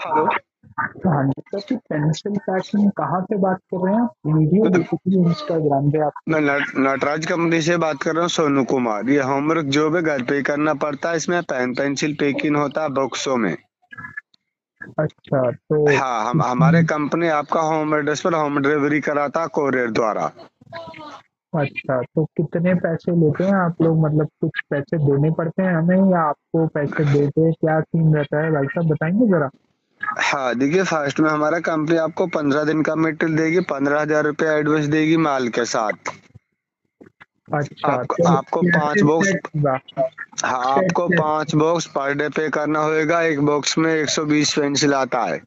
Hello. हाँ जी sir pencil packing कहाँ से बात कर रहे हैं आप? वीडियो देखी इंस्टाग्राम पे आप? मैं नटराज कंपनी से बात कर रहा हूँ सोनू कुमार। ये होमवर्क जो भी घर पे करना पड़ता है इसमें पेन पेंसिल पैकिंग होता है बॉक्सों में। अच्छा तो हाँ हम हमारे कंपनी आपका होम एड्रेस पर होम डिलीवरी कराता है कोरियर द्वारा। अच्छा तो कितने पैसे लेते हैं आप लोग? मतलब कुछ पैसे देने पड़ते हैं हमें या आपको पैसे देते हैं? क्या सीन रहता है? भाई साहब बताएँगे जरा। हाँ देखिए फ़र्स्ट में हमारा कंपनी आपको पंद्रह दिन का मेटेरियल देगी पंद्रह हज़ार रूपए एडवांस देगी माल के साथ। अच्छा आपको तो आपको पाँच बॉक्स हाँ आपको पाँच बॉक्स पर डे पे करना होगा एक बॉक्स में 120 पेंसिल आता है।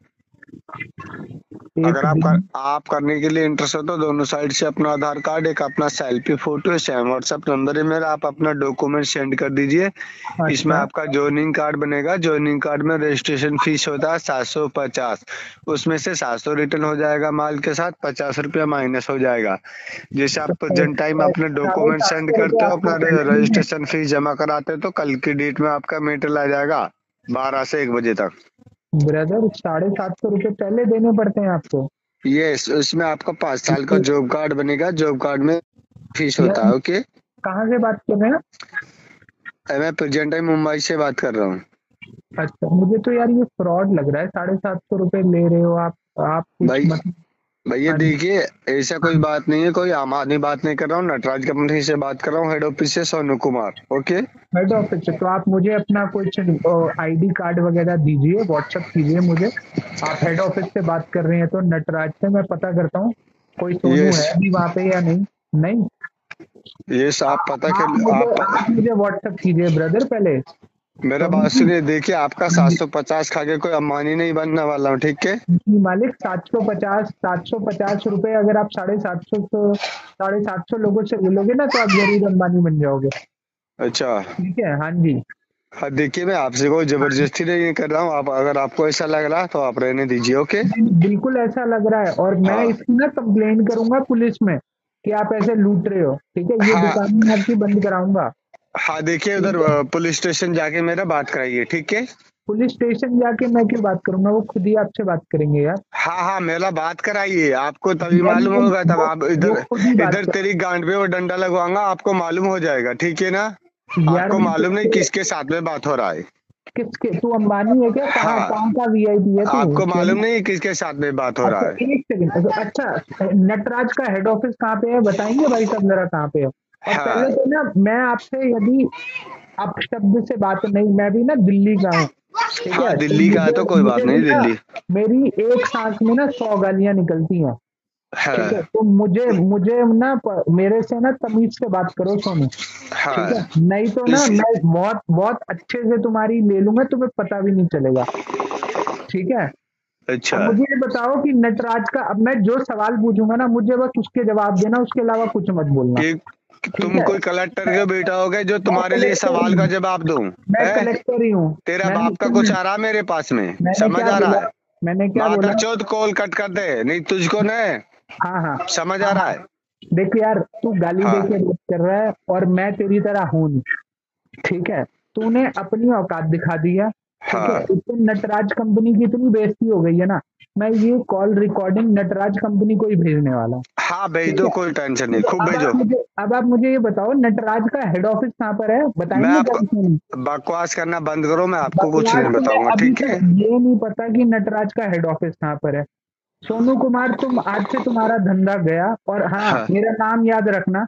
अगर आप कर, आप करने के लिए इंटरेस्ट हो तो दोनों साइड से अपना आधार कार्ड एक अपना selfie photo same WhatsApp number है मेरा आप अपना डॉक्यूमेंट सेंड कर दीजिए। अच्छा। इसमें आपका ज्वाइनिंग कार्ड बनेगा। ज्वाइनिंग कार्ड में रजिस्ट्रेशन फ़ीस होता है सात सौ पचास। उसमें से सात सौ रिटर्न हो जाएगा माल के साथ पचास रुपया माइनस हो जाएगा। जैसे आप प्रेजेंट टाइम अपने डॉक्यूमेंट सेंड करते हो अपना रजिस्ट्रेशन फ़ीस जमा कराते हो तो कल की डेट में आपका मेटेरियल आ जाएगा बारह से एक बजे तक। ब्रदर साढ़े सात सौ रूपए पहले देने पड़ते हैं आपको। यस उसमें आपका पाँच साल का जॉब कार्ड बनेगा जॉब कार्ड में फ़ीस होता है ओके कहाँ से बात कर रहे हैं मैं प्रेजेंट टाइम मुंबई से बात कर रहा हूँ। अच्छा मुझे तो यार ये फ्रॉड लग रहा है साढ़े सात सौ रूपए ले रहे हो आप आप भाई मतलब भैया हाँ देखिए ऐसा कोई बात नहीं है कोई आम आदमी बात नहीं कर रहा हूँ नटराज कंपनी से बात कर रहा हूँ हेड ऑफ़िस से Sonu Kumar okay head office से तो आप मुझे अपना कुछ आईडी कार्ड वगैरह दीजिए व्हाट्सएप कीजिए मुझे। आप हेड ऑफ़िस से बात कर रहे हैं तो नटराज से मैं पता करता हूँ कोई सोनू Yes. है अभी वहाँ पे या नहीं? नहीं? ये आप पता कर आप आप मुझे व्हाट्सएप कीजिए ब्रदर पहले। मेरा बात सुनिए देखिए आपका सात सौ पचास खा के कोई अम्बानी नहीं बनने वाला हूँ ठीक है? जी मालिक सात सौ पचास सात सौ पचास रुपए अगर आप साढ़े सात सौ तो साढ़े सात सौ लोगों से ले लोगे ना तो आप ज़रूर अंबानी बन जाओगे। अच्छा। ठीक है? हाँ जी। हाँ देखिए मैं आपसे कोई ज़बरदस्ती नहीं कर रहा हूँ आप अगर आपको ऐसा लग रहा है तो आप रहने दीजिए ओके? बिल्कुल ऐसा लग रहा है और मैं हाँ। इसकी ना कंप्लेन करूँगा पुलिस में कि आप ऐसे लूट रहे हो ठीक है? ये हाँ। दुकान मैं आपकी बंद कराऊँगा। हाँ देखिए उधर पुलिस स्टेशन जाके मेरा बात कराइए ठीक है? पुलिस स्टेशन जाके मैं क्यों बात करूँगा वो खुद ही आपसे बात करेंगे यार। हाँ हाँ मेरा बात कराइए। आपको तभी मालूम होगा तब आप इधर ही इधर तेरी गांड पे वो डंडा लगवाऊँगा आपको मालूम हो जाएगा ठीक है ना? आपको मालूम नहीं किसके साथ में बात हो रहा है। किसके तू अंबानी है क्या? कहाँ हाँ। कहाँ का वीआईपी है तू? आपको मालूम नहीं किसके साथ में बात हो रहा है। अच्छा एक सेकंड। अच्छा नटराज का हेड ऑफ़िस कहाँ पे है? बताएँगे भाई साहब जरा कहाँ पे है? और हाँ। पहले तो ना मैं आपसे यदि आप शब्द से बात नहीं मैं भी ना दिल्ली का हूँ। ठीक हाँ, है? दिल्ली का है तो कोई बात नहीं, दिल्ली। मेरी एक सांस में ना सौ गालियाँ निकलती हैं। हाँ, ठीक है? तो मुझे मुझे ना मेरे से ना तमीज से बात करो सोनू। हाँ, ठीक है? नहीं तो ना मैं बहुत बहुत अच्छे से तुम्हारी ले लूँगा तुम्हें पता भी नहीं चलेगा। ठीक है? अच्छा। अब मुझे ये बताओ कि नटराज का अब मैं जो सवाल पूछूँगा ना मुझे बस उसके जवाब देना उसके अलावा कुछ मत बोलना। तुम कोई कलेक्टर के बेटा हो गए जो तुम्हारे लिए सवाल का जवाब दूँ मैं हैं? कलेक्टर ही हूँ। तेरा बाप का कुछ आ रहा मेरे पास में? समझ आ रहा है? मैंने क्या बोला? चौथ कॉल कट कर दे नहीं तुझको न हाँ। हाँ समझ आ रहा है। देख यार तू गाली हाँ। दे के बात कर रहा है और मैं तेरी तरह हूँ ठीक है? तूने अपनी औकात दिखा दी है। हाँ। इससे नटराज कंपनी की इतनी बेइज्जती हो गई है ना मैं ये कॉल रिकॉर्डिंग नटराज कंपनी को ही भेजने वाला हूँ भेज दो कोई टेंशन नहीं खूब भेजो। अब आप मुझे ये बताओ नटराज का हेड ऑफ़िस कहाँ पर है? मैं बताएँगे आपको क्या बकवास करना बंद करो मैं आपको कुछ नहीं तो बताऊँगा ठीक है? ये नहीं पता कि नटराज का हेड ऑफ़िस कहाँ पर है। सोनू कुमार तुम आज से तुम्हारा धंधा गया और हाँ, हाँ। मेरा नाम याद रखना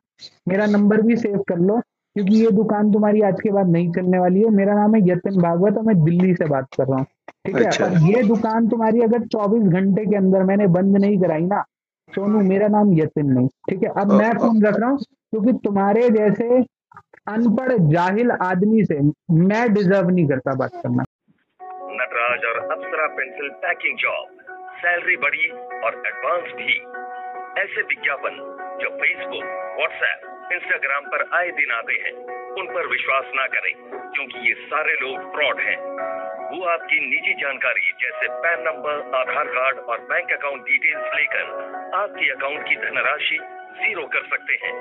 मेरा नंबर भी सेव कर लो क्योंकि ये दुकान तुम्हारी आज के बाद नहीं चलने वाली है। मेरा नाम है यतिन भागवत और मैं दिल्ली से बात कर रहा हूँ ठीक है? अच्छा। और ये दुकान तुम्हारी अगर 24 घंटे के अंदर मैंने बंद नहीं कराई ना सोनू मेरा नाम यतिन नहीं। ठीक है अब मैं फ़ोन रख रहा हूँ क्योंकि तुम्हारे जैसे अनपढ़ जाहिल आदमी से मैं डिजर्व नहीं करता बात करना। नटराज और Apsara pencil packing job salary बड़ी और एडवांस भी। ऐसे विज्ञापन जो फेसबुक व्हाट्सएप इंस्टाग्राम पर आए दिन आते हैं उन पर विश्वास ना करें क्योंकि ये सारे लोग फ्रॉड हैं। वो आपकी निजी जानकारी, जैसे पैन नंबर, आधार कार्ड और बैंक अकाउंट डिटेल्स लेकर आपके अकाउंट की धनराशि ज़ीरो कर सकते हैं।